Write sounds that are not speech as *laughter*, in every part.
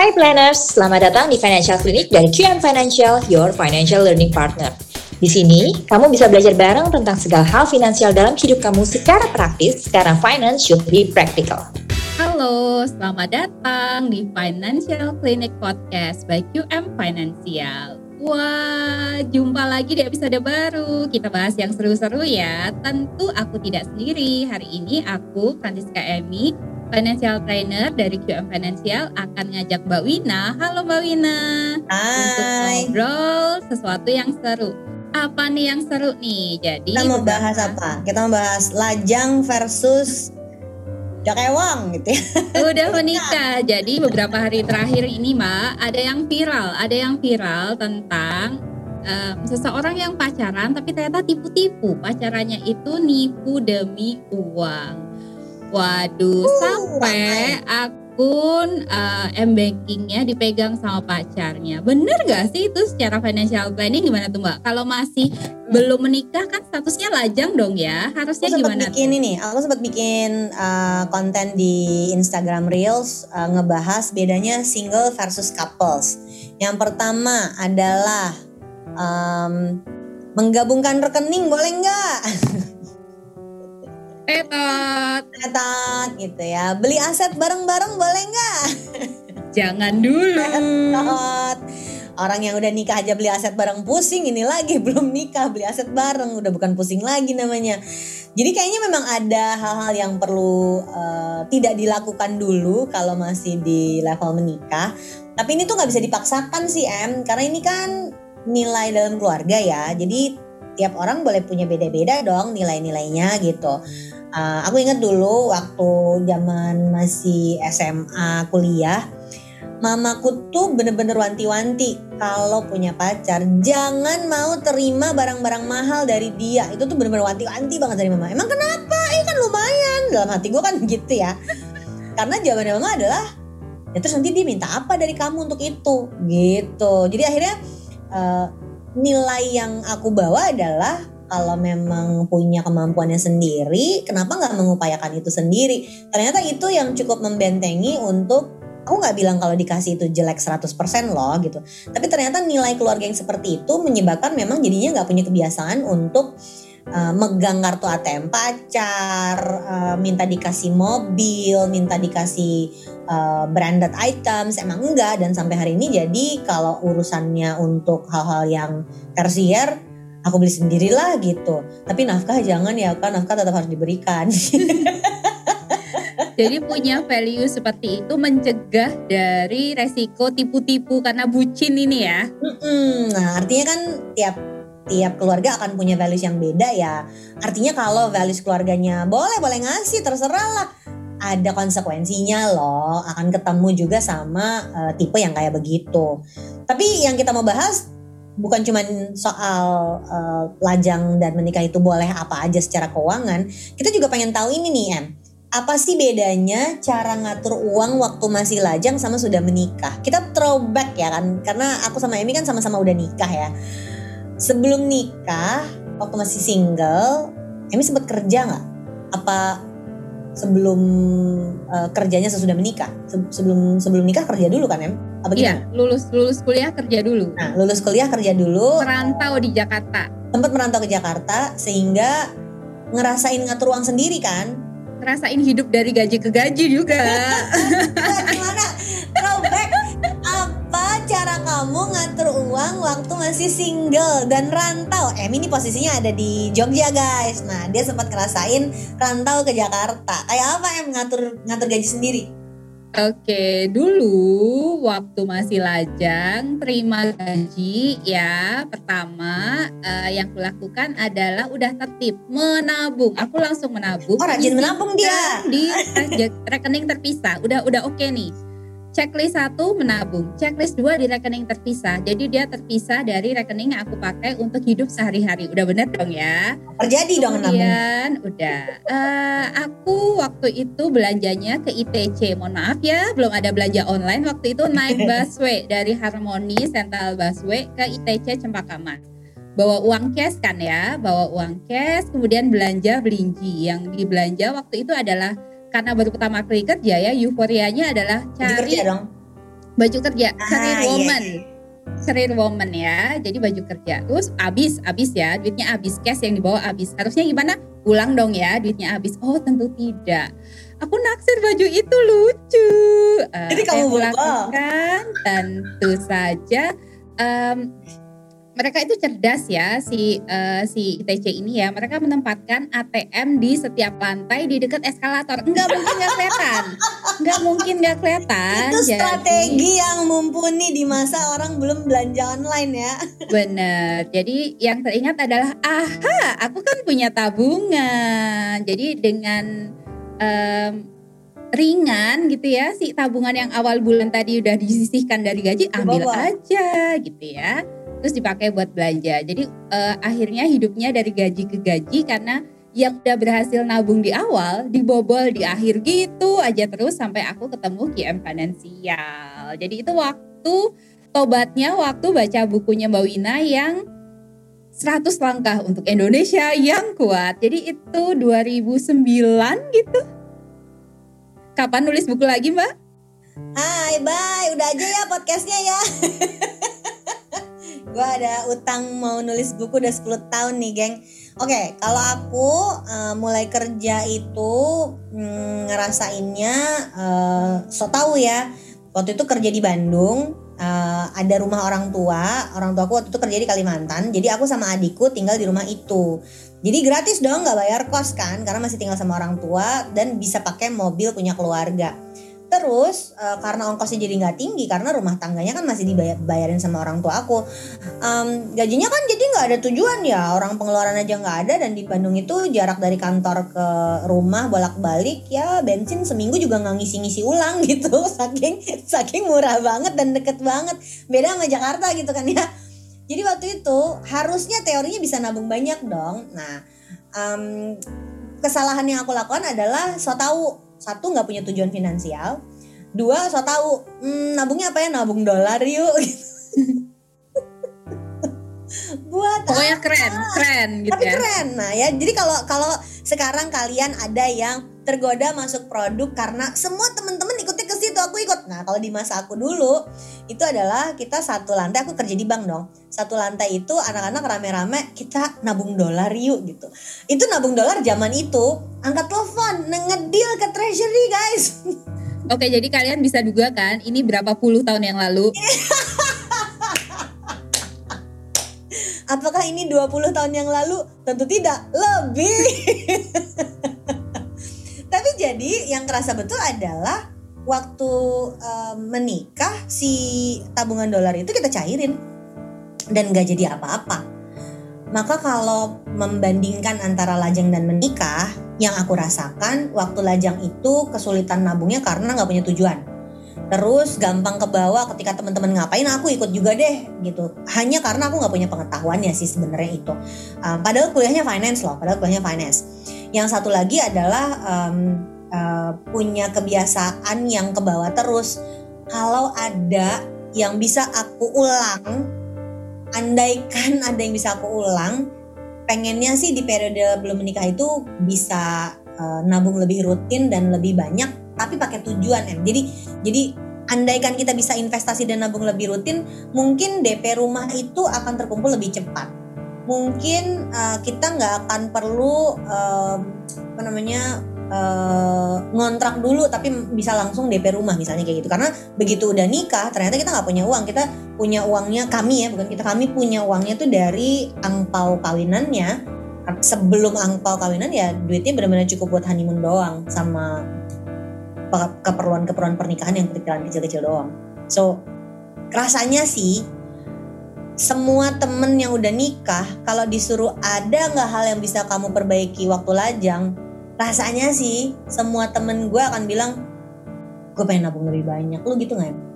Hai planners, selamat datang di Financial Clinic dari QM Financial, your financial learning partner. Di sini, kamu bisa belajar bareng tentang segala hal finansial dalam hidup kamu secara praktis, karena finance should be practical. Halo, selamat datang di Financial Clinic Podcast by QM Financial. Wah, jumpa lagi di episode baru. Kita bahas yang seru-seru ya. Tentu aku tidak sendiri. Hari ini aku, Francisca Emi, Financial Trainer dari QM Financial akan ngajak Mbak Wina. Halo Mbak Wina. Hai. Untuk ngobrol sesuatu yang seru. Apa nih yang seru nih? Jadi kita mau bahas apa? Kita mau bahas lajang versus jakewang gitu ya. Udah menikah. *laughs* Jadi beberapa hari terakhir ini Mbak, ada yang viral, ada yang viral tentang um, seseorang yang pacaran tapi ternyata tipu-tipu. Pacarannya itu nipu demi uang. Waduh, Uh, sampai akun uh, m-bankingnya dipegang sama pacarnya. Bener gak sih itu secara financial planning gimana tuh mbak? Kalau masih belum menikah kan statusnya lajang dong ya. Harusnya Aku gimana bikin tuh? ini, aku sempat bikin uh, konten di Instagram Reels uh, ngebahas bedanya single versus couples. Yang pertama adalah um, menggabungkan rekening boleh nggak? *laughs* Tetot, Tetot gitu ya. Beli aset bareng-bareng boleh nggak? *laughs* jangan dulu. Tetot. Orang yang udah nikah aja beli aset bareng pusing, ini lagi *laughs* belum nikah beli aset bareng udah bukan pusing lagi namanya. Jadi kayaknya memang ada hal-hal yang perlu uh, tidak dilakukan dulu kalau masih di level menikah. Tapi ini tuh nggak bisa dipaksakan sih em, karena ini kan nilai dalam keluarga ya. Jadi tiap orang boleh punya beda-beda dong nilai-nilainya gitu. Uh, aku ingat dulu waktu zaman masih SMA kuliah mamaku tuh bener-bener wanti-wanti kalau punya pacar jangan mau terima barang-barang mahal dari dia. Itu tuh bener-bener wanti-wanti banget dari mama. Emang kenapa? Eh kan lumayan. Dalam hati gue kan *laughs* gitu ya. Karena jawabannya mama adalah ya terus nanti dia minta apa dari kamu untuk itu? Gitu. Jadi akhirnya uh, nilai yang aku bawa adalah kalau memang punya kemampuannya sendiri kenapa nggak mengupayakan itu sendiri ternyata itu yang cukup membentengi untuk aku nggak bilang kalau dikasih itu jelek 100% loh gitu. Tapi ternyata nilai keluarga yang seperti itu menyebabkan memang jadinya nggak punya kebiasaan untuk uh, megang kartu ATM pacar, uh, minta dikasih mobil, minta dikasih uh, branded items, emang enggak. Dan sampai hari ini jadi kalau urusannya untuk hal-hal yang tersier, aku beli sendirilah gitu. Tapi nafkah jangan ya kan, nafkah tetap harus diberikan. *laughs* Jadi punya value seperti itu mencegah dari resiko tipu-tipu karena bucin ini ya. Mm-mm. Nah, artinya kan tiap tiap keluarga akan punya values yang beda ya. Artinya kalau values keluarganya boleh boleh ngasih terserah lah. Ada konsekuensinya loh, akan ketemu juga sama uh, tipe yang kayak begitu. Tapi yang kita mau bahas bukan cuma soal uh, lajang dan menikah itu boleh apa aja secara keuangan. Kita juga pengen tahu ini nih Em apa sih bedanya cara ngatur uang waktu masih lajang sama sudah menikah? Kita throwback ya kan, karena aku sama Emi kan sama-sama udah nikah ya. Sebelum nikah, waktu masih single, Emi sempat kerja nggak? Apa sebelum uh, kerjanya sesudah menikah? Se- sebelum sebelum nikah kerja dulu kan Em? Apa Iya, gimana? lulus lulus kuliah kerja dulu. Nah, lulus kuliah kerja dulu, Merantau di Jakarta. sempat merantau ke Jakarta sehingga ngerasain ngatur uang sendiri kan? Ngerasain hidup dari gaji ke gaji juga. *laughs* Gimana? Throwback. Cara kamu ngatur uang waktu masih single dan rantau? Em ini posisinya ada di Jogja guys. Nah dia sempat ngerasain rantau ke Jakarta. Kayak apa em ngatur ngatur gaji sendiri? Oke, dulu waktu masih lajang terima gaji ya pertama eh, yang kulakukan adalah udah tertib menabung. Aku langsung menabung. Oh rajin menabung dia. di re- rekening terpisah. Udah udah oke nih. Checklist satu menabung, checklist dua di rekening terpisah. Jadi dia terpisah dari rekening yang aku pakai untuk hidup sehari-hari. Udah bener dong ya? Terjadi dong menabung. Kemudian udah Eh, aku waktu itu belanjanya ke ITC. Mohon maaf ya, belum ada belanja online waktu itu naik *laughs* busway dari Harmoni Central Busway ke ITC Cempaka Mas. Bawa uang cash kan ya, bawa uang cash, kemudian belanja belinji. Yang dibelanja waktu itu adalah karena baru pertama kali kerja ya, euforianya adalah cari kerja dong. baju kerja Ah, career iya, woman. iya. career woman ya. Jadi baju kerja terus habis habis ya duitnya habis cash yang dibawa habis harusnya gimana? Pulang dong ya duitnya habis oh tentu tidak. Aku naksir baju itu lucu. Eh, Jadi apa yang kamu lakukan tentu saja. Em, mereka itu cerdas ya si eh, si ITC ini ya mereka menempatkan ATM di setiap lantai di dekat eskalator nggak mungkin nggak kelihatan nggak mungkin nggak kelihatan Itu Jadi- strategi yang mumpuni di masa orang belum belanja online ya. Bener. Jadi yang teringat adalah, aha, aku kan punya tabungan. Jadi dengan em, ringan gitu ya, si tabungan yang awal bulan tadi udah disisihkan dari gaji, ambil aja gitu ya. Terus dipakai buat belanja. Jadi eh, akhirnya hidupnya dari gaji ke gaji karena yang udah berhasil nabung di awal dibobol di akhir gitu aja terus sampai aku ketemu QM Financial. Jadi itu waktu tobatnya waktu baca bukunya Mbak Wina yang 100 langkah untuk Indonesia yang kuat. Jadi itu 2009 gitu. Kapan nulis buku lagi Mbak? Hai, bye. Udah aja ya podcastnya ya. *laughs* Gue ada utang mau nulis buku udah 10 tahun nih, geng. Oke, kalau aku eh, mulai kerja itu mm, ngerasainnya eh, so tau ya. Waktu itu kerja di Bandung, eh, ada rumah orang tua. Orang tua aku waktu itu kerja di Kalimantan. Jadi aku sama adikku tinggal di rumah itu. Jadi gratis dong, nggak bayar kos kan? Karena masih tinggal sama orang tua dan bisa pakai mobil punya keluarga. Terus eh, karena ongkosnya jadi nggak tinggi karena rumah tangganya kan masih dibayarin sama orang tua aku. Em, gajinya kan jadi nggak ada tujuan ya orang pengeluaran aja nggak ada dan di Bandung itu jarak dari kantor ke rumah bolak-balik ya bensin seminggu juga nggak ngisi-ngisi ulang *laughs* gitu saking saking murah banget dan deket banget beda sama Jakarta gitu kan ya. Jadi waktu itu harusnya teorinya bisa nabung banyak dong. Nah em, kesalahan yang aku lakukan adalah so tahu satu nggak punya tujuan finansial. Dua so tahu hmm, nabungnya apa ya? Nabung dolar yuk. *laughs* Buat Pokoknya keren, keren gitu tapi ya. keren. Nah ya jadi kalau kalau sekarang kalian ada yang tergoda masuk produk karena semua temen-temen ikutnya ke situ aku ikut nah kalau di masa aku dulu itu adalah kita satu lantai aku kerja di bank dong satu lantai itu anak-anak rame-rame kita nabung dolar yuk gitu itu nabung dolar zaman itu angkat telepon ngedil ke treasury guys *laughs* Oke, jadi kalian bisa duga kan ini berapa puluh tahun yang lalu? *laughs* Apakah ini 20 tahun yang lalu? Tentu tidak, lebih. *laughs* Jadi yang kerasa betul adalah waktu eh, menikah si tabungan dolar itu kita cairin dan gak jadi apa-apa. Maka kalau membandingkan antara lajang dan menikah, yang aku rasakan waktu lajang itu kesulitan nabungnya karena nggak punya tujuan. Terus gampang ke bawah ketika teman-teman ngapain aku ikut juga deh gitu. Hanya karena aku nggak punya pengetahuannya sih sebenarnya itu. Um, padahal kuliahnya finance loh, padahal kuliahnya finance. Yang satu lagi adalah um, uh, punya kebiasaan yang ke bawah terus. Kalau ada yang bisa aku ulang, andaikan *laughs* ada yang bisa aku ulang, pengennya sih di periode belum menikah itu bisa uh, nabung lebih rutin dan lebih banyak tapi pakai tujuan em jadi jadi andaikan kita bisa investasi dan nabung lebih rutin mungkin DP rumah itu akan terkumpul lebih cepat mungkin uh, kita nggak akan perlu um, apa namanya uh, ngontrak dulu tapi bisa langsung DP rumah misalnya kayak gitu. Karena begitu udah nikah ternyata kita nggak punya uang. Kita punya uangnya kami ya bukan kita kami punya uangnya tuh dari angpau kawinannya. Sebelum angpau kawinan ya duitnya benar-benar cukup buat honeymoon doang sama pe- keperluan-keperluan pernikahan yang kecil-kecil doang. So rasanya sih semua temen yang udah nikah kalau disuruh ada nggak hal yang bisa kamu perbaiki waktu lajang rasanya sih semua temen gue akan bilang gue pengen nabung lebih banyak lu gitu nggak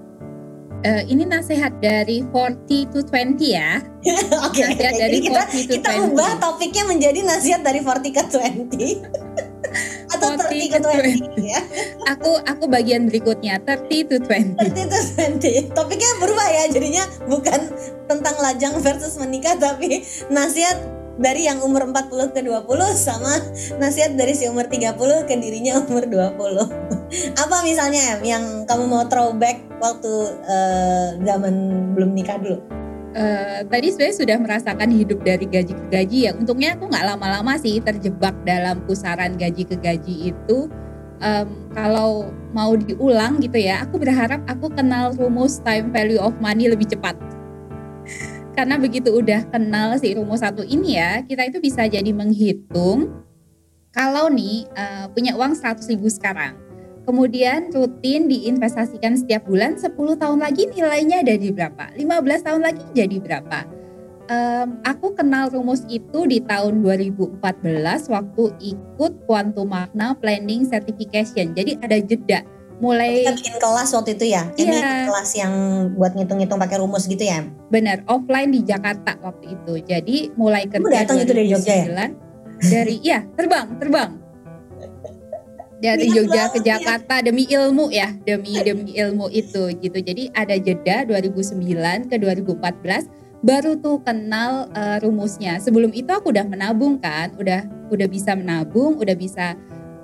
Eh, ini nasihat dari 40 to 20 ya. *laughs* Oke, Nasihat dari jadi kita 40 to kita 20. ubah topiknya menjadi nasihat dari 40 ke 20 *laughs* atau 40 30 ke ke 20 ya. Aku aku bagian berikutnya 30 to 20. 30 to 20. Topiknya berubah ya, jadinya bukan tentang lajang versus menikah tapi nasihat dari yang umur 40 ke 20 sama nasihat dari si umur 30 ke dirinya umur 20. Apa misalnya Em yang kamu mau throwback waktu uh, zaman belum nikah dulu? Uh, tadi sebenarnya sudah merasakan hidup dari gaji ke gaji ya. Untungnya aku nggak lama-lama sih terjebak dalam pusaran gaji ke gaji itu. Um, kalau mau diulang gitu ya, aku berharap aku kenal rumus time value of money lebih cepat. *laughs* Karena begitu udah kenal si rumus satu ini ya, kita itu bisa jadi menghitung kalau nih uh, punya uang 100 ribu sekarang kemudian rutin diinvestasikan setiap bulan 10 tahun lagi nilainya jadi berapa? 15 tahun lagi jadi berapa? Um, aku kenal rumus itu di tahun 2014 waktu ikut Quantum Magna Planning Certification. Jadi ada jeda. Mulai kita bikin kelas waktu itu ya? Ini Iya. kelas yang buat ngitung-ngitung pakai rumus gitu ya? Benar offline di Jakarta waktu itu. Jadi mulai Kamu kerja datang itu dari Jogja ya? 2009, dari iya terbang terbang dari Jogja ke. Jakarta demi ilmu ya demi demi ilmu itu gitu. Jadi ada jeda 2009 ke 2014 baru tuh kenal uh, rumusnya. Sebelum itu aku udah menabung kan udah udah bisa menabung udah bisa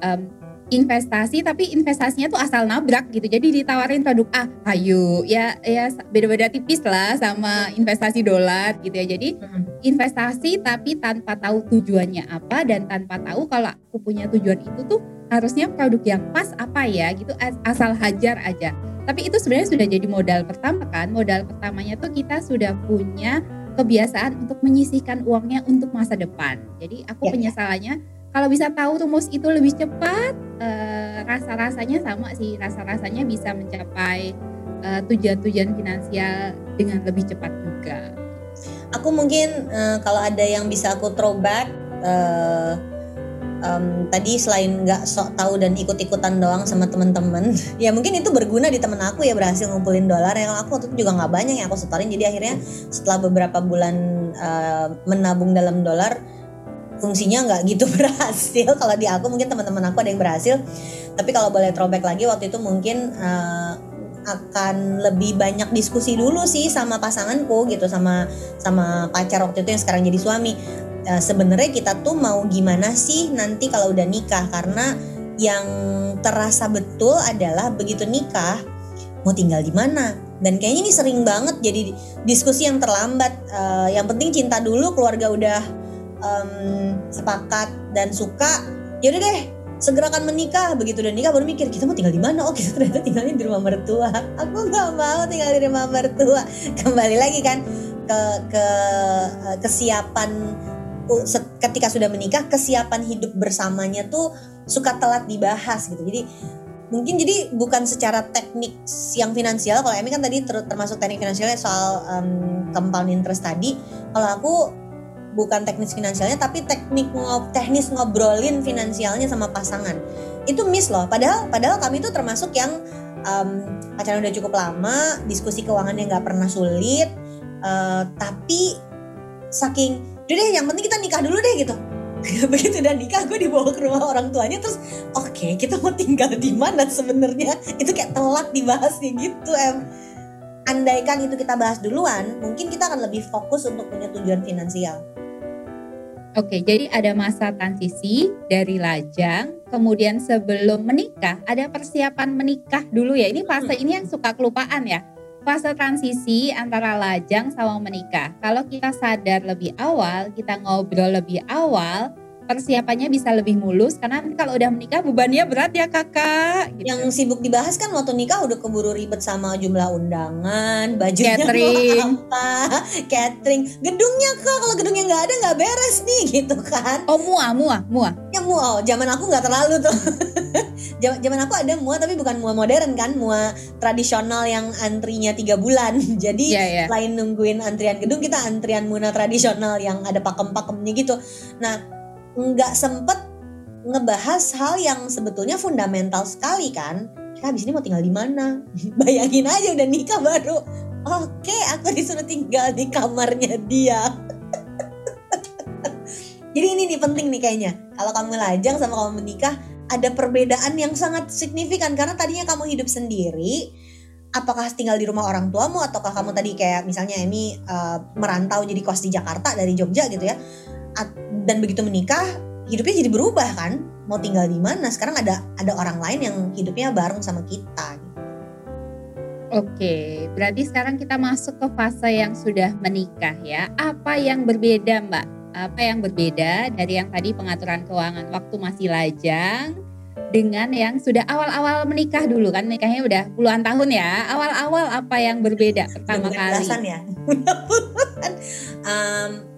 um, investasi tapi investasinya tuh asal nabrak gitu. Jadi ditawarin produk A ayo ya ya beda-beda tipis lah sama investasi dolar gitu ya. Jadi investasi tapi tanpa tahu tujuannya apa dan tanpa tahu kalau aku punya tujuan itu tuh harusnya produk yang pas apa ya gitu as- asal hajar aja. Tapi itu sebenarnya sudah jadi modal pertama kan. Modal pertamanya tuh kita sudah punya kebiasaan untuk menyisihkan uangnya untuk masa depan. Jadi aku Ya. penyesalannya kalau bisa tahu rumus itu lebih cepat, eh, rasa-rasanya sama sih. Rasa-rasanya bisa mencapai eh, tujuan-tujuan finansial dengan lebih cepat juga. aku mungkin eh, kalau ada yang bisa aku throwback eh, em, tadi selain nggak sok tahu dan ikut-ikutan doang sama teman-teman *laughs* ya mungkin itu berguna di temen aku ya berhasil ngumpulin dolar. Yang aku waktu itu juga nggak banyak yang aku setorin jadi akhirnya setelah beberapa bulan eh, menabung dalam dolar fungsinya nggak gitu *laughs* berhasil. Kalau di aku mungkin teman-teman aku ada yang berhasil. Tapi kalau boleh throwback lagi waktu itu mungkin eh, akan lebih banyak diskusi dulu sih sama pasanganku gitu sama sama pacar waktu itu yang sekarang jadi suami Eh, sebenarnya kita tuh mau gimana sih nanti kalau udah nikah? Karena yang terasa betul adalah begitu nikah mau tinggal di mana? Dan kayaknya ini sering banget jadi diskusi yang terlambat. Eh, yang penting cinta dulu keluarga udah em, sepakat dan suka yaudah deh segera akan menikah. Begitu udah nikah baru mikir kita mau tinggal di mana? Oh kita ternyata tinggalnya di rumah mertua. Aku nggak mau tinggal di rumah mertua. Kembali lagi kan ke ke eh, kesiapan ketika sudah menikah kesiapan hidup bersamanya tuh suka telat dibahas gitu. Jadi mungkin jadi bukan secara teknik yang finansial. Kalau Emi kan tadi ter- termasuk teknik finansialnya soal em, compound interest tadi. Kalau aku bukan teknis finansialnya tapi teknik ngob teknis ngobrolin finansialnya sama pasangan. Itu miss loh. Padahal padahal kami itu termasuk yang em, pacaran udah cukup lama diskusi keuangannya nggak pernah sulit eh, tapi saking udah deh yang penting kita nikah dulu deh gitu. Begitu udah nikah gue dibawa ke rumah orang tuanya terus oke kita mau tinggal di mana sebenarnya? Itu kayak telat dibahasnya gitu em. Andaikan itu kita bahas duluan mungkin kita akan lebih fokus untuk punya tujuan finansial. Oke, jadi ada masa transisi dari lajang, kemudian sebelum menikah ada persiapan menikah dulu ya. Ini fase ini yang suka kelupaan ya. Fase transisi antara lajang sama menikah. Kalau kita sadar lebih awal, kita ngobrol lebih awal, persiapannya bisa lebih mulus karena nanti kalau udah menikah bebannya berat ya kakak. Gitu. yang sibuk dibahas kan waktu nikah udah keburu ribet sama jumlah undangan bajunya mau Catering. apa catering gedungnya kak kalau gedungnya nggak ada nggak beres nih gitu kan Oh mua mua mua. ya mua oh, zaman aku nggak terlalu tuh *laughs* Zaman- aku ada mua tapi bukan mua modern kan mua tradisional yang antrinya tiga bulan *laughs* jadi Iya ya. selain nungguin antrian gedung kita antrian muna tradisional yang ada pakem-pakemnya gitu nah nggak sempet ngebahas hal yang sebetulnya fundamental sekali kan? Kita habis ini mau tinggal di mana? *laughs* Bayangin aja udah nikah baru. Oke aku disuruh tinggal di kamarnya dia. *laughs* Jadi ini nih penting nih kayaknya. Kalau kamu lajang sama kamu menikah ada perbedaan yang sangat signifikan. Karena tadinya kamu hidup sendiri apakah tinggal di rumah orang tuamu ataukah kamu tadi kayak misalnya Emi uh, merantau jadi kos di Jakarta dari Jogja gitu ya dan begitu menikah hidupnya jadi berubah kan mau tinggal di mana sekarang ada ada orang lain yang hidupnya bareng sama kita Oke, berarti sekarang kita masuk ke fase yang sudah menikah ya. Apa yang berbeda Mbak? Apa yang berbeda dari yang tadi pengaturan keuangan waktu masih lajang dengan yang sudah awal-awal menikah dulu kan nikahnya udah puluhan tahun ya. Awal-awal apa yang berbeda pertama kali? ya. *laughs* um,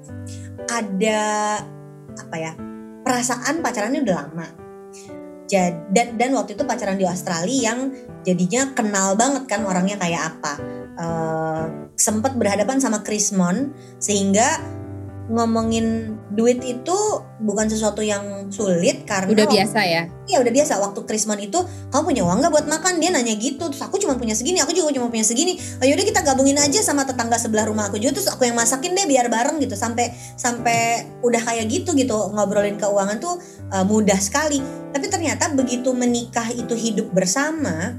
ada apa ya? Perasaan pacarannya udah lama dan dan waktu itu pacaran di Australia yang jadinya kenal banget kan orangnya kayak apa uh, sempat berhadapan sama Chris Mon sehingga ngomongin duit itu bukan sesuatu yang sulit karena udah biasa ya? Iya udah biasa. Waktu Krismon itu kamu punya uang nggak buat makan? Dia nanya gitu. Terus aku cuma punya segini aku juga cuma punya segini. Oh, yaudah kita gabungin aja sama tetangga sebelah rumah aku juga terus aku yang masakin deh biar bareng gitu. Sampai sampai udah kayak gitu gitu ngobrolin keuangan tuh uh, mudah sekali. Tapi ternyata begitu menikah itu hidup bersama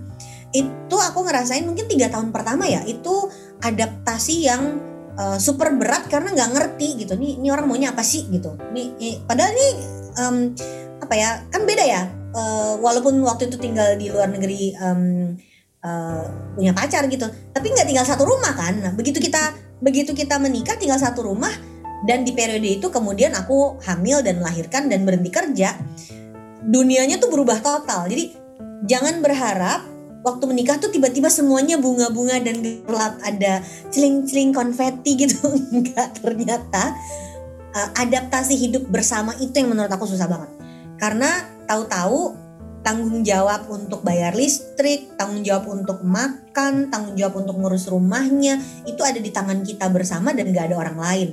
itu aku ngerasain mungkin tiga tahun pertama ya itu adaptasi yang uh, super berat karena nggak ngerti gitu. Nih ini orang maunya apa sih gitu. Nih, nih padahal nih um, apa ya kan beda ya. Uh, walaupun waktu itu tinggal di luar negeri um, uh, punya pacar gitu tapi nggak tinggal satu rumah kan. Nah begitu kita begitu kita menikah tinggal satu rumah dan di periode itu kemudian aku hamil dan melahirkan dan berhenti kerja dunianya tuh berubah total. Jadi jangan berharap waktu menikah tuh tiba-tiba semuanya bunga-bunga dan gelap. Ada celing-celing konfeti gitu. *laughs* Enggak ternyata uh, adaptasi hidup bersama itu yang menurut aku susah banget. Karena tahu-tahu tanggung jawab untuk bayar listrik, tanggung jawab untuk makan, tanggung jawab untuk ngurus rumahnya itu ada di tangan kita bersama dan gak ada orang lain.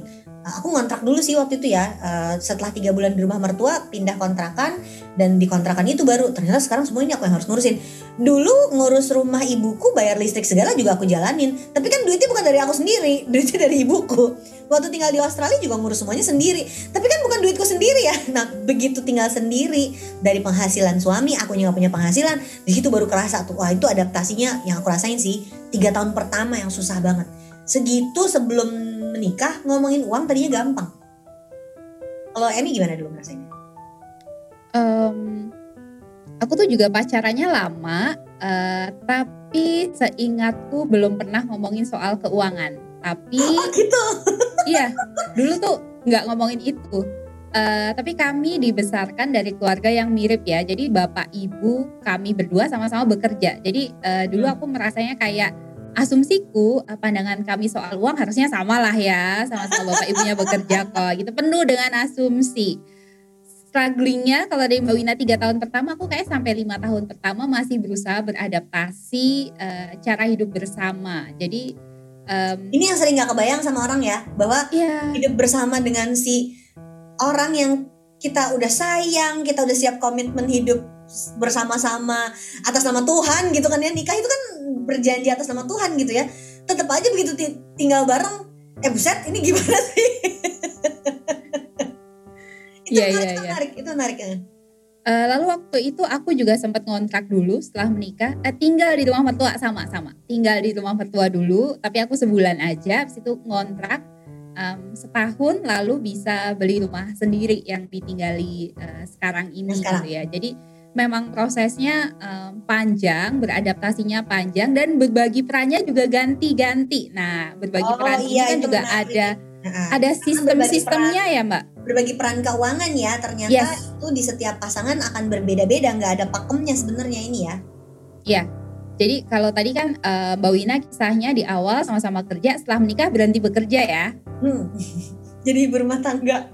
Uh, aku ngontrak dulu sih waktu itu ya. Uh, setelah tiga bulan di rumah mertua pindah kontrakan dan di kontrakan itu baru. Ternyata sekarang semua ini aku yang harus ngurusin. Dulu ngurus rumah ibuku bayar listrik segala juga aku jalanin. Tapi kan duitnya bukan dari aku sendiri *laughs* duitnya dari ibuku. Waktu tinggal di Australia juga ngurus semuanya sendiri. Tapi kan bukan duitku sendiri ya. Nah begitu tinggal sendiri dari penghasilan suami aku nggak punya penghasilan di situ baru kerasa tuh wah itu adaptasinya yang aku rasain sih. Tiga tahun pertama yang susah banget. Segitu sebelum menikah ngomongin uang tadinya gampang. Kalau Emi gimana dulu rasanya? Um, aku tuh juga pacarannya lama, uh, tapi seingatku belum pernah ngomongin soal keuangan. Tapi *laughs* oh, gitu. iya, dulu tuh nggak ngomongin itu. Uh, tapi kami dibesarkan dari keluarga yang mirip ya. Jadi bapak ibu kami berdua sama-sama bekerja. Jadi uh, dulu hmm. aku merasanya kayak asumsiku eh, pandangan kami soal uang harusnya sama lah ya sama-sama bapak ibunya bekerja kok gitu. Penuh dengan asumsi. Strugglingnya kalau dari Mbak Wina tiga tahun pertama aku kayak sampai lima tahun pertama masih berusaha beradaptasi uh, cara hidup bersama. Jadi um, ini yang sering nggak kebayang sama orang ya bahwa yeah. hidup bersama dengan si orang yang kita udah sayang kita udah siap komitmen hidup bersama-sama atas nama Tuhan gitu kan ya. Nikah itu kan berjanji atas nama Tuhan gitu ya. Tetap aja begitu tinggal bareng eh buset ini gimana sih? *laughs* Itu yeah, menarik, yeah, itu menarik yeah. itu menarik ya Uh, lalu waktu itu aku juga sempat ngontrak dulu setelah menikah, uh, tinggal di rumah mertua sama-sama, tinggal di rumah mertua dulu, tapi aku sebulan aja, habis itu ngontrak um, setahun lalu bisa beli rumah sendiri yang ditinggali uh, sekarang ini sekarang. gitu ya. Jadi memang prosesnya um, panjang, beradaptasinya panjang dan berbagi perannya juga ganti-ganti. Nah, berbagi oh, peran iya, ini kan juga menarik. ada nah, ada sistem-sistemnya ya, Mbak. Berbagi peran keuangan ya, ternyata yes. itu di setiap pasangan akan berbeda-beda, nggak ada pakemnya sebenarnya ini ya. Iya. Jadi kalau tadi kan uh, Mbak Wina kisahnya di awal sama-sama kerja, setelah menikah berhenti bekerja ya. Hmm. *laughs* Jadi berumah tangga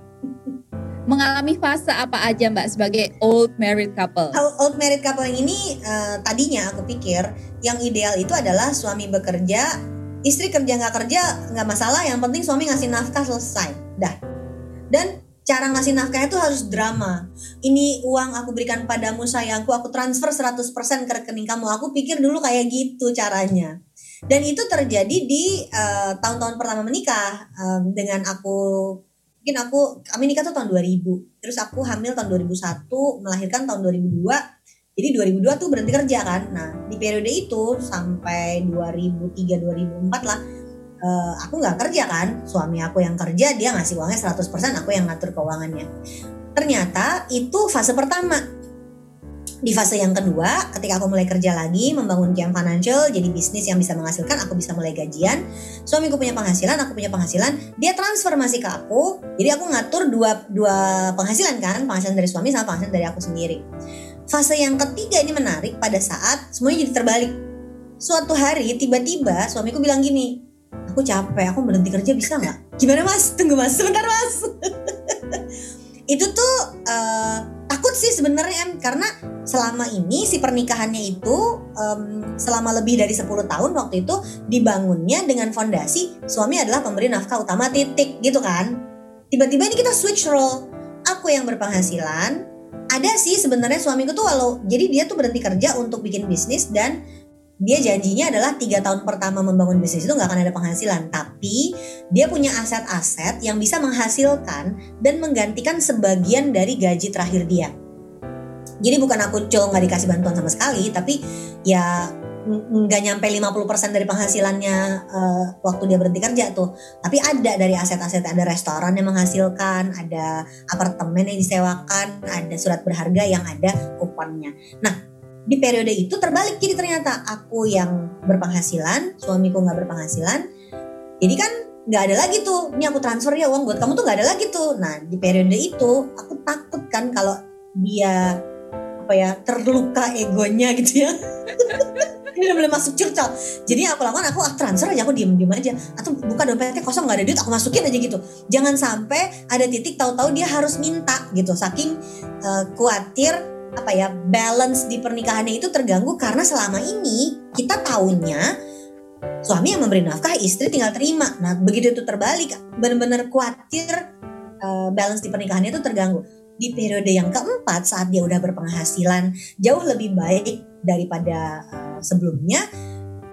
mengalami fase apa aja Mbak sebagai old married couple? Old married couple yang ini uh, tadinya aku pikir yang ideal itu adalah suami bekerja, istri kerja nggak kerja nggak masalah, yang penting suami ngasih nafkah selesai, dah. Dan cara ngasih nafkah itu harus drama. Ini uang aku berikan padamu sayangku, aku transfer 100% ke rekening kamu. Aku pikir dulu kayak gitu caranya. Dan itu terjadi di eh, tahun-tahun uh, pertama menikah um, dengan aku mungkin aku kami nikah tuh tahun 2000 terus aku hamil tahun 2001 melahirkan tahun 2002 jadi 2002 tuh berhenti kerja kan. Nah di periode itu sampai 2003 2004 lah uh, aku nggak kerja kan. Suami aku yang kerja dia ngasih uangnya 100% aku yang ngatur keuangannya. Ternyata itu fase pertama di fase yang kedua, ketika aku mulai kerja lagi, membangun Kiam Financial, jadi bisnis yang bisa menghasilkan, aku bisa mulai gajian. Suamiku punya penghasilan, aku punya penghasilan, dia transformasi ke aku. Jadi aku ngatur dua dua penghasilan kan, penghasilan dari suami sama penghasilan dari aku sendiri. Fase yang ketiga ini menarik pada saat semuanya jadi terbalik. Suatu hari tiba-tiba suamiku bilang gini, aku capek, aku berhenti kerja bisa nggak? Gimana mas? Tunggu mas, sebentar mas. *laughs* itu tuh uh, takut sih sebenarnya em. Karena selama ini si pernikahannya itu um, selama lebih dari 10 tahun waktu itu dibangunnya dengan fondasi suami adalah pemberi nafkah utama titik gitu kan? Tiba-tiba ini kita switch role. Aku yang berpenghasilan ada sih sebenarnya suamiku tuh walau jadi dia tuh berhenti kerja untuk bikin bisnis dan dia janjinya adalah tiga tahun pertama membangun bisnis itu nggak akan ada penghasilan tapi dia punya aset-aset yang bisa menghasilkan dan menggantikan sebagian dari gaji terakhir dia jadi bukan aku cowok nggak dikasih bantuan sama sekali tapi ya nggak nyampe 50% dari penghasilannya uh, waktu dia berhenti kerja tuh. Tapi ada dari aset-aset ada restoran yang menghasilkan, ada apartemen yang disewakan, ada surat berharga yang ada kuponnya. Nah, di periode itu terbalik. Jadi ternyata aku yang berpenghasilan suamiku nggak berpenghasilan. Jadi kan nggak ada lagi tuh. Ini aku transfer ya uang buat kamu tuh nggak ada lagi tuh. Nah di periode itu aku takut kan kalau dia apa ya terluka egonya gitu ya. *laughs* Ini boleh masuk curcol. Jadi aku lakukan aku transfer aja aku diem diem aja. Atau buka dompetnya kosong nggak ada duit aku masukin aja gitu. Jangan sampai ada titik tahu-tahu dia harus minta gitu. Saking uh, khawatir apa ya balance di pernikahannya itu terganggu karena selama ini kita tahunya suami yang memberi nafkah istri tinggal terima. Nah begitu itu terbalik benar-benar khawatir uh, balance di pernikahannya itu terganggu. Di periode yang keempat saat dia udah berpenghasilan jauh lebih baik daripada uh, sebelumnya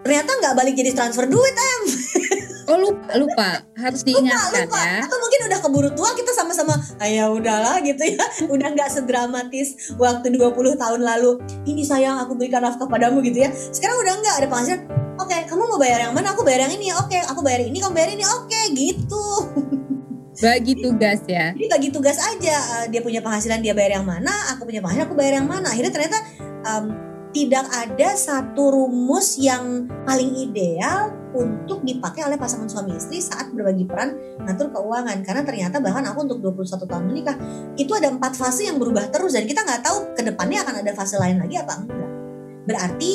ternyata nggak balik jadi transfer duit em *laughs* Oh lupa, lupa harus diingatkan lupa, lupa. ya. Atau mungkin udah keburu tua kita sama-sama, ah, ya udahlah gitu ya. *laughs* Udah nggak sedramatis waktu 20 tahun lalu. Ini sayang aku berikan nafkah padamu gitu ya. Sekarang udah nggak ada penghasilan. Oke, okay, kamu mau bayar yang mana? Aku bayar yang ini. Oke, okay, aku bayar ini, kamu bayar ini. Oke, okay, gitu. *laughs* Bagi tugas ya. Jadi bagi tugas aja. Eh, dia punya penghasilan dia bayar yang mana, aku punya penghasilan aku bayar yang mana. Akhirnya ternyata um, tidak ada satu rumus yang paling ideal untuk dipakai oleh pasangan suami istri saat berbagi peran ngatur keuangan. Karena ternyata bahkan aku untuk 21 tahun menikah itu ada empat fase yang berubah terus dan kita nggak tahu ke depannya akan ada fase lain lagi apa enggak. Berarti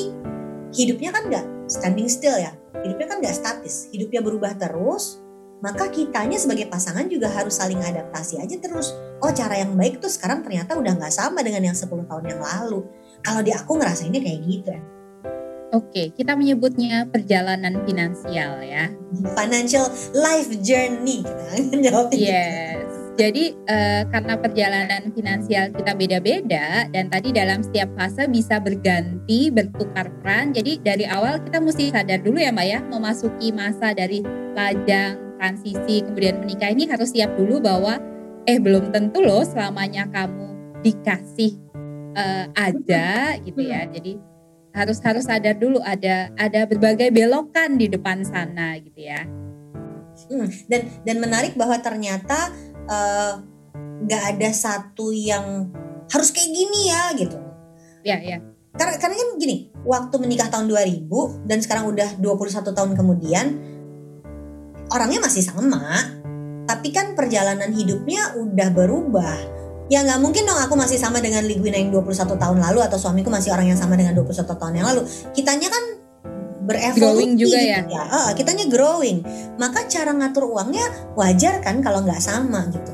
hidupnya kan nggak standing still ya hidupnya kan nggak statis hidupnya berubah terus maka kitanya sebagai pasangan juga harus saling adaptasi aja terus. Oh cara yang baik tuh sekarang ternyata udah nggak sama dengan yang 10 tahun yang lalu kalau di aku ngerasainnya kayak gitu ya Oke, kita menyebutnya perjalanan finansial ya. Financial life journey kita *laughs* Yes. Jadi uh, karena perjalanan finansial kita beda-beda dan tadi dalam setiap fase bisa berganti, bertukar peran. Jadi dari awal kita mesti sadar dulu ya Mbak ya, memasuki masa dari lajang, transisi, kemudian menikah ini harus siap dulu bahwa eh belum tentu loh selamanya kamu dikasih uh, aja gitu ya. Jadi harus harus sadar dulu ada ada berbagai belokan di depan sana gitu ya. Hmm, dan dan menarik bahwa ternyata eh, nggak uh, ada satu yang harus kayak gini ya gitu. Ya ya. Karena karena kan gini, waktu menikah tahun 2000 dan sekarang udah 21 tahun kemudian orangnya masih sama, tapi kan perjalanan hidupnya udah berubah ya nggak mungkin dong aku masih sama dengan Ligwina yang 21 tahun lalu atau suamiku masih orang yang sama dengan 21 tahun yang lalu. Kitanya kan berevolusi growing juga gitu ya. ya. Uh, kitanya growing. Maka cara ngatur uangnya wajar kan kalau nggak sama gitu.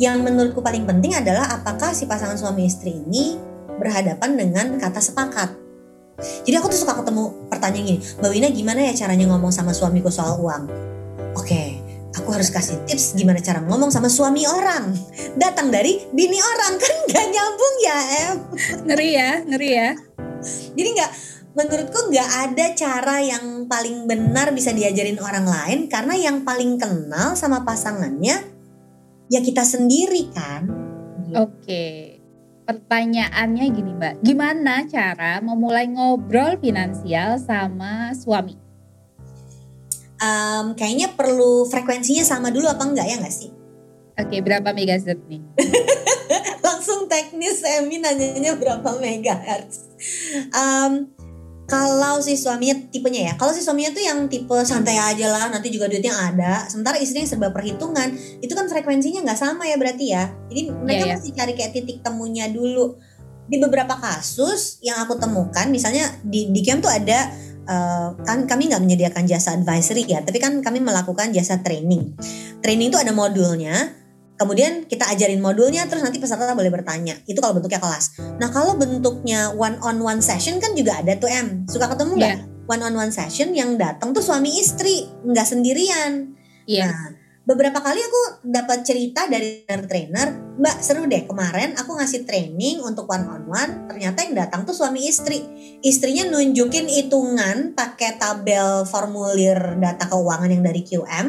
Yang menurutku paling penting adalah apakah si pasangan suami istri ini berhadapan dengan kata sepakat. Jadi aku tuh suka ketemu pertanyaan gini, Mbak Wina gimana ya caranya ngomong sama suamiku soal uang? Oke, okay, aku harus kasih tips gimana cara ngomong sama suami orang. Datang dari bini orang *laughs* kan gak nyambung ya em. Ngeri ya, ngeri ya. Jadi nggak, menurutku nggak ada cara yang paling benar bisa diajarin orang lain karena yang paling kenal sama pasangannya ya kita sendiri kan. Oke. Pertanyaannya gini Mbak, gimana cara memulai ngobrol finansial sama suami? Um, kayaknya perlu frekuensinya sama dulu apa enggak ya enggak sih? Oke, berapa megahertz nih? *laughs* langsung teknis Emi nanyanya berapa megahertz. Um, kalau si suaminya tipenya ya, kalau si suaminya tuh yang tipe santai aja lah, nanti juga duitnya ada. Sementara istrinya serba perhitungan, itu kan frekuensinya nggak sama ya berarti ya. Jadi mereka yeah, yeah. mesti cari kayak titik temunya dulu. Di beberapa kasus yang aku temukan, misalnya di di camp tuh ada uh, kan kami nggak menyediakan jasa advisory ya, tapi kan kami melakukan jasa training. Training itu ada modulnya Kemudian kita ajarin modulnya terus nanti peserta boleh bertanya. Itu kalau bentuknya kelas. Nah kalau bentuknya one on one session kan juga ada tuh M. Suka ketemu nggak? Yeah. One on one session yang datang tuh suami istri nggak sendirian. Yeah. Nah beberapa kali aku dapat cerita dari trainer, Mbak seru deh kemarin aku ngasih training untuk one on one, ternyata yang datang tuh suami istri. Istrinya nunjukin hitungan pakai tabel formulir data keuangan yang dari QM,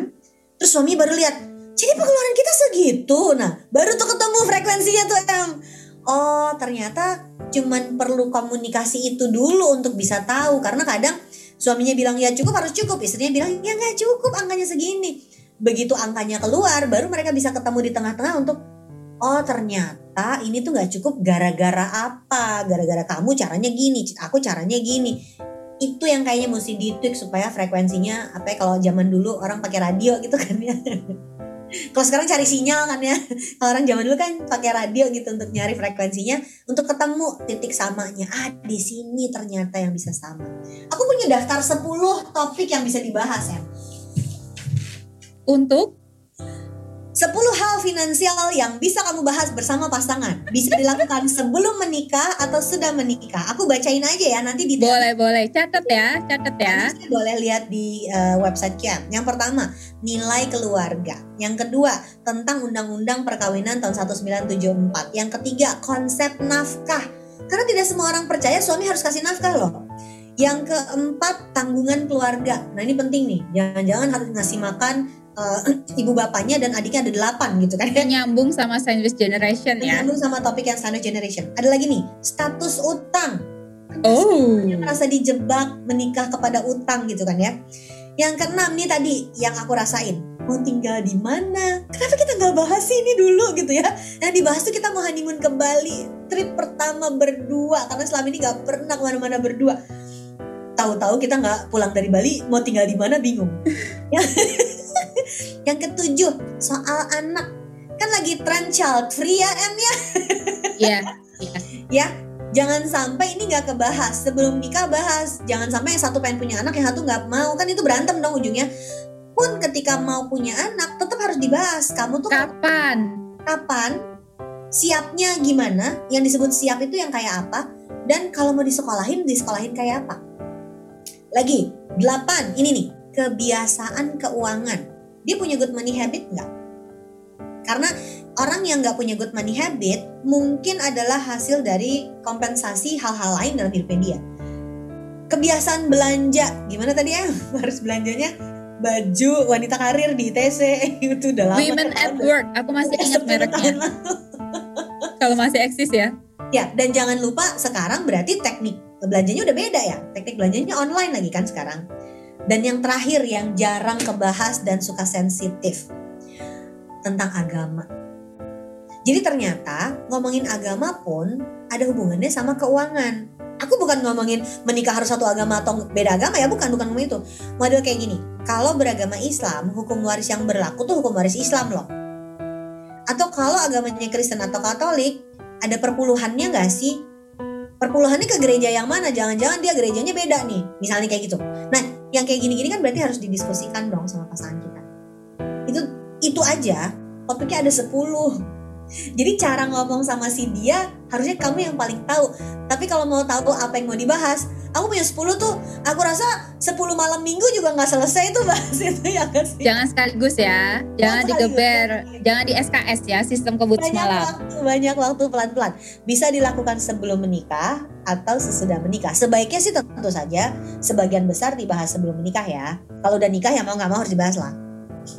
terus suami baru lihat jadi pengeluaran kita segitu. Nah, baru tuh ketemu frekuensinya tuh em. Oh, ternyata cuman perlu komunikasi itu dulu untuk bisa tahu karena kadang suaminya bilang ya cukup harus cukup, istrinya bilang ya nggak cukup angkanya segini. Begitu angkanya keluar, baru mereka bisa ketemu di tengah-tengah untuk oh ternyata ini tuh nggak cukup gara-gara apa? Gara-gara kamu caranya gini, aku caranya gini. Itu yang kayaknya mesti ditweak supaya frekuensinya apa ya kalau zaman dulu orang pakai radio gitu kan ya. *laughs* Kalau sekarang cari sinyal kan ya. Kalau orang zaman dulu kan pakai radio gitu untuk nyari frekuensinya untuk ketemu titik samanya. Ah di sini ternyata yang bisa sama. Aku punya daftar 10 topik yang bisa dibahas ya untuk 10 hal finansial yang bisa kamu bahas bersama pasangan. Bisa dilakukan sebelum menikah atau sudah menikah. Aku bacain aja ya nanti di Boleh, boleh. Catat ya, catat ya. Boleh lihat di uh, website Kian. Yang pertama, nilai keluarga. Yang kedua, tentang undang-undang perkawinan tahun 1974. Yang ketiga, konsep nafkah. Karena tidak semua orang percaya suami harus kasih nafkah loh. Yang keempat, tanggungan keluarga. Nah, ini penting nih. Jangan-jangan harus ngasih makan uh, *clears throat* ibu bapaknya dan adiknya ada delapan gitu kan. Nyambung sama sandwich generation ya? Nyambung sama topik yang sandwich generation. Ada lagi nih status utang. Oh. merasa dijebak menikah kepada utang gitu kan ya. Yang keenam nih tadi yang aku rasain mau tinggal di mana? Kenapa kita nggak bahas ini dulu gitu ya? Yang dibahas tuh kita mau honeymoon ke Bali trip pertama berdua karena selama ini nggak pernah ke mana-mana berdua. Tahu-tahu kita nggak pulang dari Bali mau tinggal di mana bingung *laughs* yang ketujuh soal anak. Kan lagi tren child free ya em ya? Iya. *laughs* Ya jangan sampai ini nggak kebahas. Sebelum nikah bahas. Jangan sampai yang satu pengen punya anak yang satu nggak mau. Kan itu berantem dong ujungnya. Pun ketika mau punya anak tetap harus dibahas. Kamu tuh kapan? Kapan? Siapnya gimana? Yang disebut siap itu yang kayak apa? Dan kalau mau disekolahin disekolahin kayak apa? Lagi, delapan, ini nih, kebiasaan keuangan. Dia punya good money habit nggak? Karena orang yang nggak punya good money habit mungkin adalah hasil dari kompensasi hal-hal lain dalam hidupnya dia. Kebiasaan belanja, gimana tadi ya? *laughs* Harus belanjanya baju wanita karir di ITC *laughs* itu udah lama. Women at work, aku masih ingat mereknya. Kalau masih eksis ya. Ya, dan jangan lupa sekarang berarti teknik belanjanya udah beda ya. Teknik belanjanya online lagi kan sekarang. Dan yang terakhir yang jarang kebahas dan suka sensitif tentang agama. Jadi ternyata ngomongin agama pun ada hubungannya sama keuangan. Aku bukan ngomongin menikah harus satu agama atau beda agama ya, bukan bukan ngomong itu. Model kayak gini, kalau beragama Islam, hukum waris yang berlaku tuh hukum waris Islam loh. Atau kalau agamanya Kristen atau Katolik, ada perpuluhannya nggak sih? perpuluhannya ke gereja yang mana jangan-jangan dia gerejanya beda nih misalnya kayak gitu nah yang kayak gini-gini kan berarti harus didiskusikan dong sama pasangan kita. Itu itu aja. Topiknya ada 10 jadi cara ngomong sama si dia harusnya kamu yang paling tahu. Tapi kalau mau tahu apa yang mau dibahas aku punya 10 tuh. Aku rasa 10 malam minggu juga nggak selesai tuh bahas *laughs* itu ya kan sih? Jangan sekaligus ya. Jangan digeber. Jangan di SKS ya sistem kebut banyak semalam. waktu, banyak waktu pelan-pelan. Bisa dilakukan sebelum menikah atau sesudah menikah. Sebaiknya sih tentu saja sebagian besar dibahas sebelum menikah ya. Kalau udah nikah ya mau nggak mau harus dibahas lah. *laughs*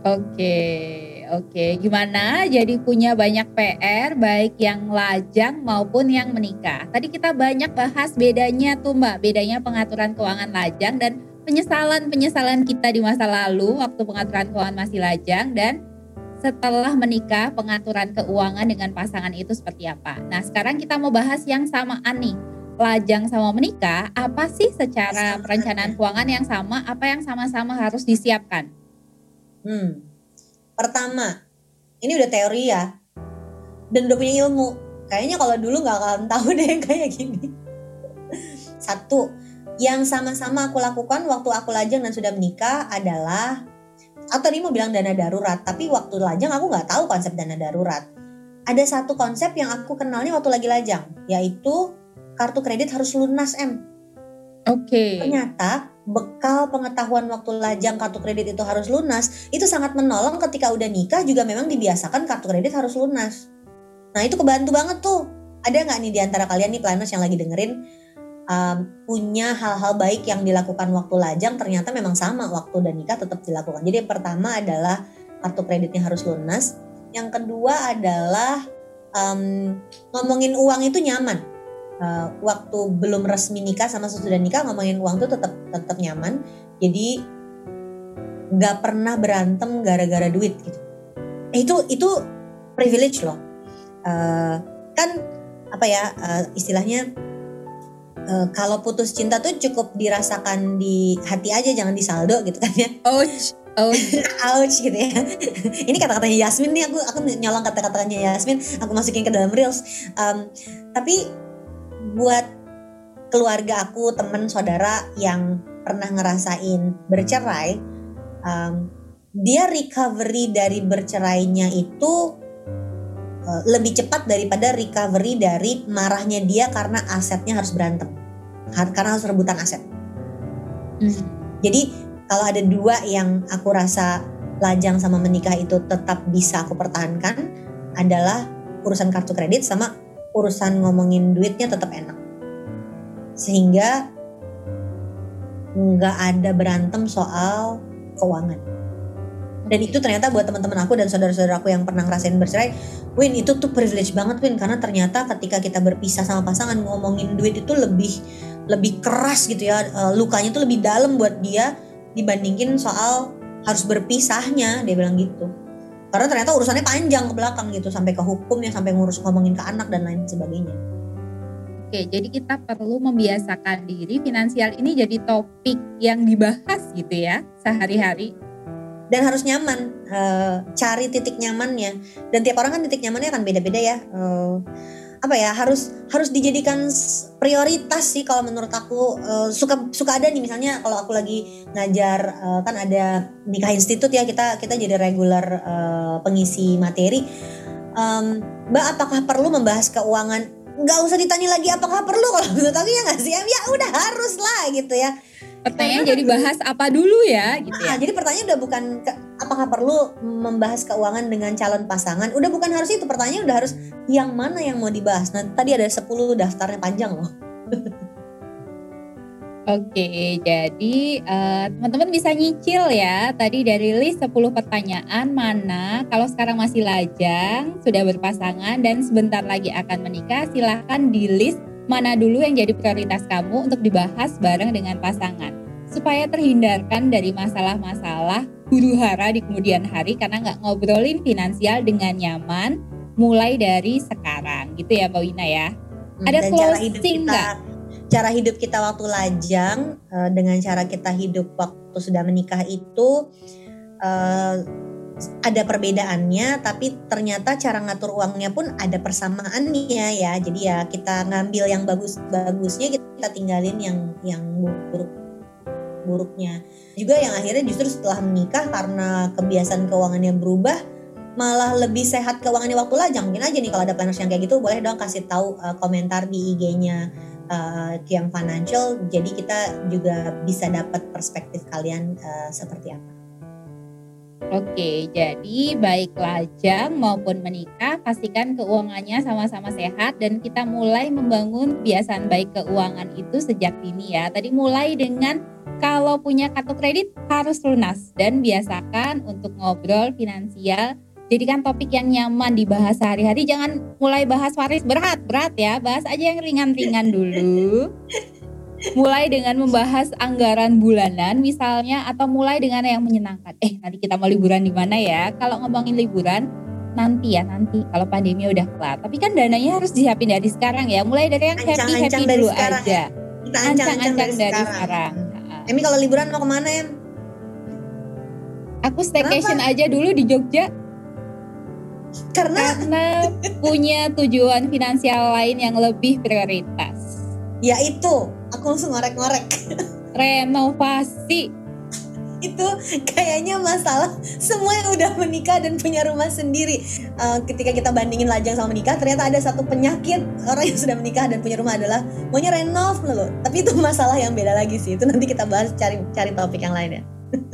Oke. okay. Oke, gimana? Jadi punya banyak PR baik yang lajang maupun yang menikah. Tadi kita banyak bahas bedanya tuh Mbak, bedanya pengaturan keuangan lajang dan penyesalan-penyesalan kita di masa lalu waktu pengaturan keuangan masih lajang dan setelah menikah pengaturan keuangan dengan pasangan itu seperti apa. Nah sekarang kita mau bahas yang samaan nih. Lajang sama menikah, apa sih secara perencanaan keuangan yang sama, apa yang sama-sama harus disiapkan? Hmm. Pertama, ini udah teori ya, dan udah punya ilmu. Kayaknya kalau dulu nggak akan tahu deh kayak gini. Satu, yang sama-sama aku lakukan waktu aku lajang dan sudah menikah adalah atau tadi mau bilang dana darurat, tapi waktu lajang aku nggak tahu konsep dana darurat. Ada satu konsep yang aku kenalnya waktu lagi lajang, yaitu kartu kredit harus lunas M. Oke. Okay. Ternyata bekal pengetahuan waktu lajang kartu kredit itu harus lunas, itu sangat menolong ketika udah nikah juga memang dibiasakan kartu kredit harus lunas. Nah itu kebantu banget tuh. Ada nggak nih di antara kalian nih planners yang lagi dengerin um, punya hal-hal baik yang dilakukan waktu lajang ternyata memang sama waktu dan nikah tetap dilakukan. Jadi yang pertama adalah kartu kreditnya harus lunas. Yang kedua adalah um, ngomongin uang itu nyaman. Uh, waktu belum resmi nikah sama sesudah nikah ngomongin uang itu tetap tetap nyaman. Jadi nggak pernah berantem gara-gara duit gitu. Itu itu privilege loh. Uh, kan apa ya uh, istilahnya uh, kalau putus cinta tuh cukup dirasakan di hati aja jangan di saldo gitu kan ya. Ouch. Ouch. *laughs* Ouch gitu ya. Ini kata-katanya Yasmin nih aku aku nyolong kata-katanya Yasmin aku masukin ke dalam reels. Um, tapi buat keluarga aku, teman, saudara yang pernah ngerasain bercerai, um, dia recovery dari bercerainya itu Eh, lebih cepat daripada recovery dari marahnya dia karena asetnya harus berantem karena harus rebutan aset. Hmm. Jadi kalau ada dua yang aku rasa lajang sama menikah itu tetap bisa aku pertahankan adalah urusan kartu kredit sama urusan ngomongin duitnya tetap enak. Sehingga nggak ada berantem soal keuangan. Dan itu ternyata buat teman-teman aku dan saudara-saudaraku yang pernah ngerasain bercerai Win itu tuh privilege banget Win karena ternyata ketika kita berpisah sama pasangan ngomongin duit itu lebih lebih keras gitu ya uh, lukanya tuh lebih dalam buat dia dibandingin soal harus berpisahnya dia bilang gitu karena ternyata urusannya panjang ke belakang gitu sampai ke hukumnya sampai ngurus ngomongin ke anak dan lain sebagainya. Oke, jadi kita perlu membiasakan diri finansial ini jadi topik yang dibahas gitu ya sehari-hari. Dan harus nyaman uh, cari titik nyamannya. Dan tiap orang kan titik nyamannya akan beda-beda ya uh, apa ya harus harus dijadikan prioritas sih kalau menurut aku uh, suka suka ada nih misalnya kalau aku lagi ngajar uh, kan ada nikah institut ya kita kita jadi regular uh, pengisi materi. Um, mbak apakah perlu membahas keuangan? Nggak usah ditanya lagi apakah perlu? Kalau menurut aku ya nggak sih? Ya udah harus lah gitu ya. Pertanyaan jadi bahas apa dulu ya gitu ya. Nah, jadi pertanyaan udah bukan ke, apakah perlu membahas keuangan dengan calon pasangan, udah bukan harus itu. Pertanyaan udah harus yang mana yang mau dibahas. Nah, tadi ada 10 daftarnya panjang loh. *laughs* Oke, jadi uh, teman-teman bisa nyicil ya. Tadi dari list 10 pertanyaan mana kalau sekarang masih lajang, sudah berpasangan dan sebentar lagi akan menikah, silahkan di list mana dulu yang jadi prioritas kamu untuk dibahas bareng dengan pasangan supaya terhindarkan dari masalah-masalah huru hara di kemudian hari karena nggak ngobrolin finansial dengan nyaman mulai dari sekarang gitu ya Mbak Wina ya. Hmm, Ada closing nggak? Cara hidup kita waktu lajang uh, dengan cara kita hidup waktu sudah menikah itu uh, ada perbedaannya tapi ternyata cara ngatur uangnya pun ada persamaannya ya jadi ya kita ngambil yang bagus bagusnya kita tinggalin yang yang buruk buruknya. Juga yang akhirnya justru setelah menikah karena kebiasaan keuangannya berubah malah lebih sehat keuangannya waktu lajang. Mungkin aja nih kalau ada planners yang kayak gitu boleh dong kasih tahu uh, komentar di IG-nya uh, Kiam Financial. Jadi kita juga bisa dapat perspektif kalian uh, seperti apa. Oke, jadi baik lajang maupun menikah, pastikan keuangannya sama-sama sehat dan kita mulai membangun kebiasaan baik keuangan itu sejak dini ya. Tadi mulai dengan kalau punya kartu kredit harus lunas dan biasakan untuk ngobrol finansial. Jadikan topik yang nyaman dibahas sehari-hari. Jangan mulai bahas waris berat-berat ya. Bahas aja yang ringan-ringan dulu. mulai dengan membahas anggaran bulanan misalnya atau mulai dengan yang menyenangkan. Eh, nanti kita mau liburan di mana ya? Kalau ngomongin liburan, nanti ya nanti kalau pandemi udah kelar. Tapi kan dananya harus disiapin dari sekarang ya. Mulai dari yang happy happy dulu aja. Ya. Kita ancang-ancang dari, dari sekarang. sekarang. Emi kalau liburan mau ke mana ya? Aku staycation Kenapa? aja dulu di Jogja. Karena karena punya tujuan finansial lain yang lebih prioritas. Ya itu, aku langsung ngorek-ngorek. *laughs* Renovasi itu kayaknya masalah semua yang udah menikah dan punya rumah sendiri. Uh, ketika kita bandingin lajang sama menikah, ternyata ada satu penyakit orang yang sudah menikah dan punya rumah adalah maunya renov loh. Tapi itu masalah yang beda lagi sih. Itu nanti kita bahas cari cari topik yang lain ya.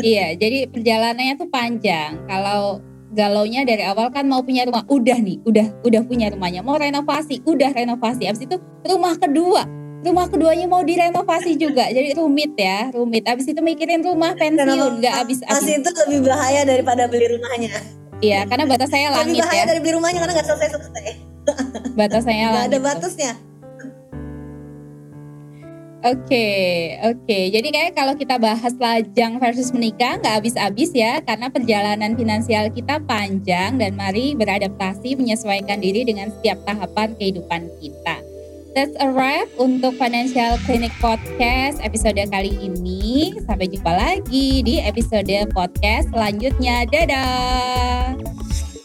iya, jadi perjalanannya tuh panjang. Kalau galaunya dari awal kan mau punya rumah, udah nih, udah udah punya rumahnya, mau renovasi, udah renovasi. Abis itu rumah kedua, rumah keduanya mau direnovasi juga jadi rumit ya rumit abis itu mikirin rumah pensiun nggak abis abis itu lebih bahaya daripada beli rumahnya iya karena batas saya langit lebih bahaya ya. dari beli rumahnya karena nggak selesai selesai batas saya langit ada batasnya Oke, okay, oke. Okay. Jadi kayak kalau kita bahas lajang versus menikah nggak habis-habis ya, karena perjalanan finansial kita panjang dan mari beradaptasi menyesuaikan diri dengan setiap tahapan kehidupan kita. That's a wrap untuk Financial Clinic Podcast episode kali ini. Sampai jumpa lagi di episode podcast selanjutnya. Dadah!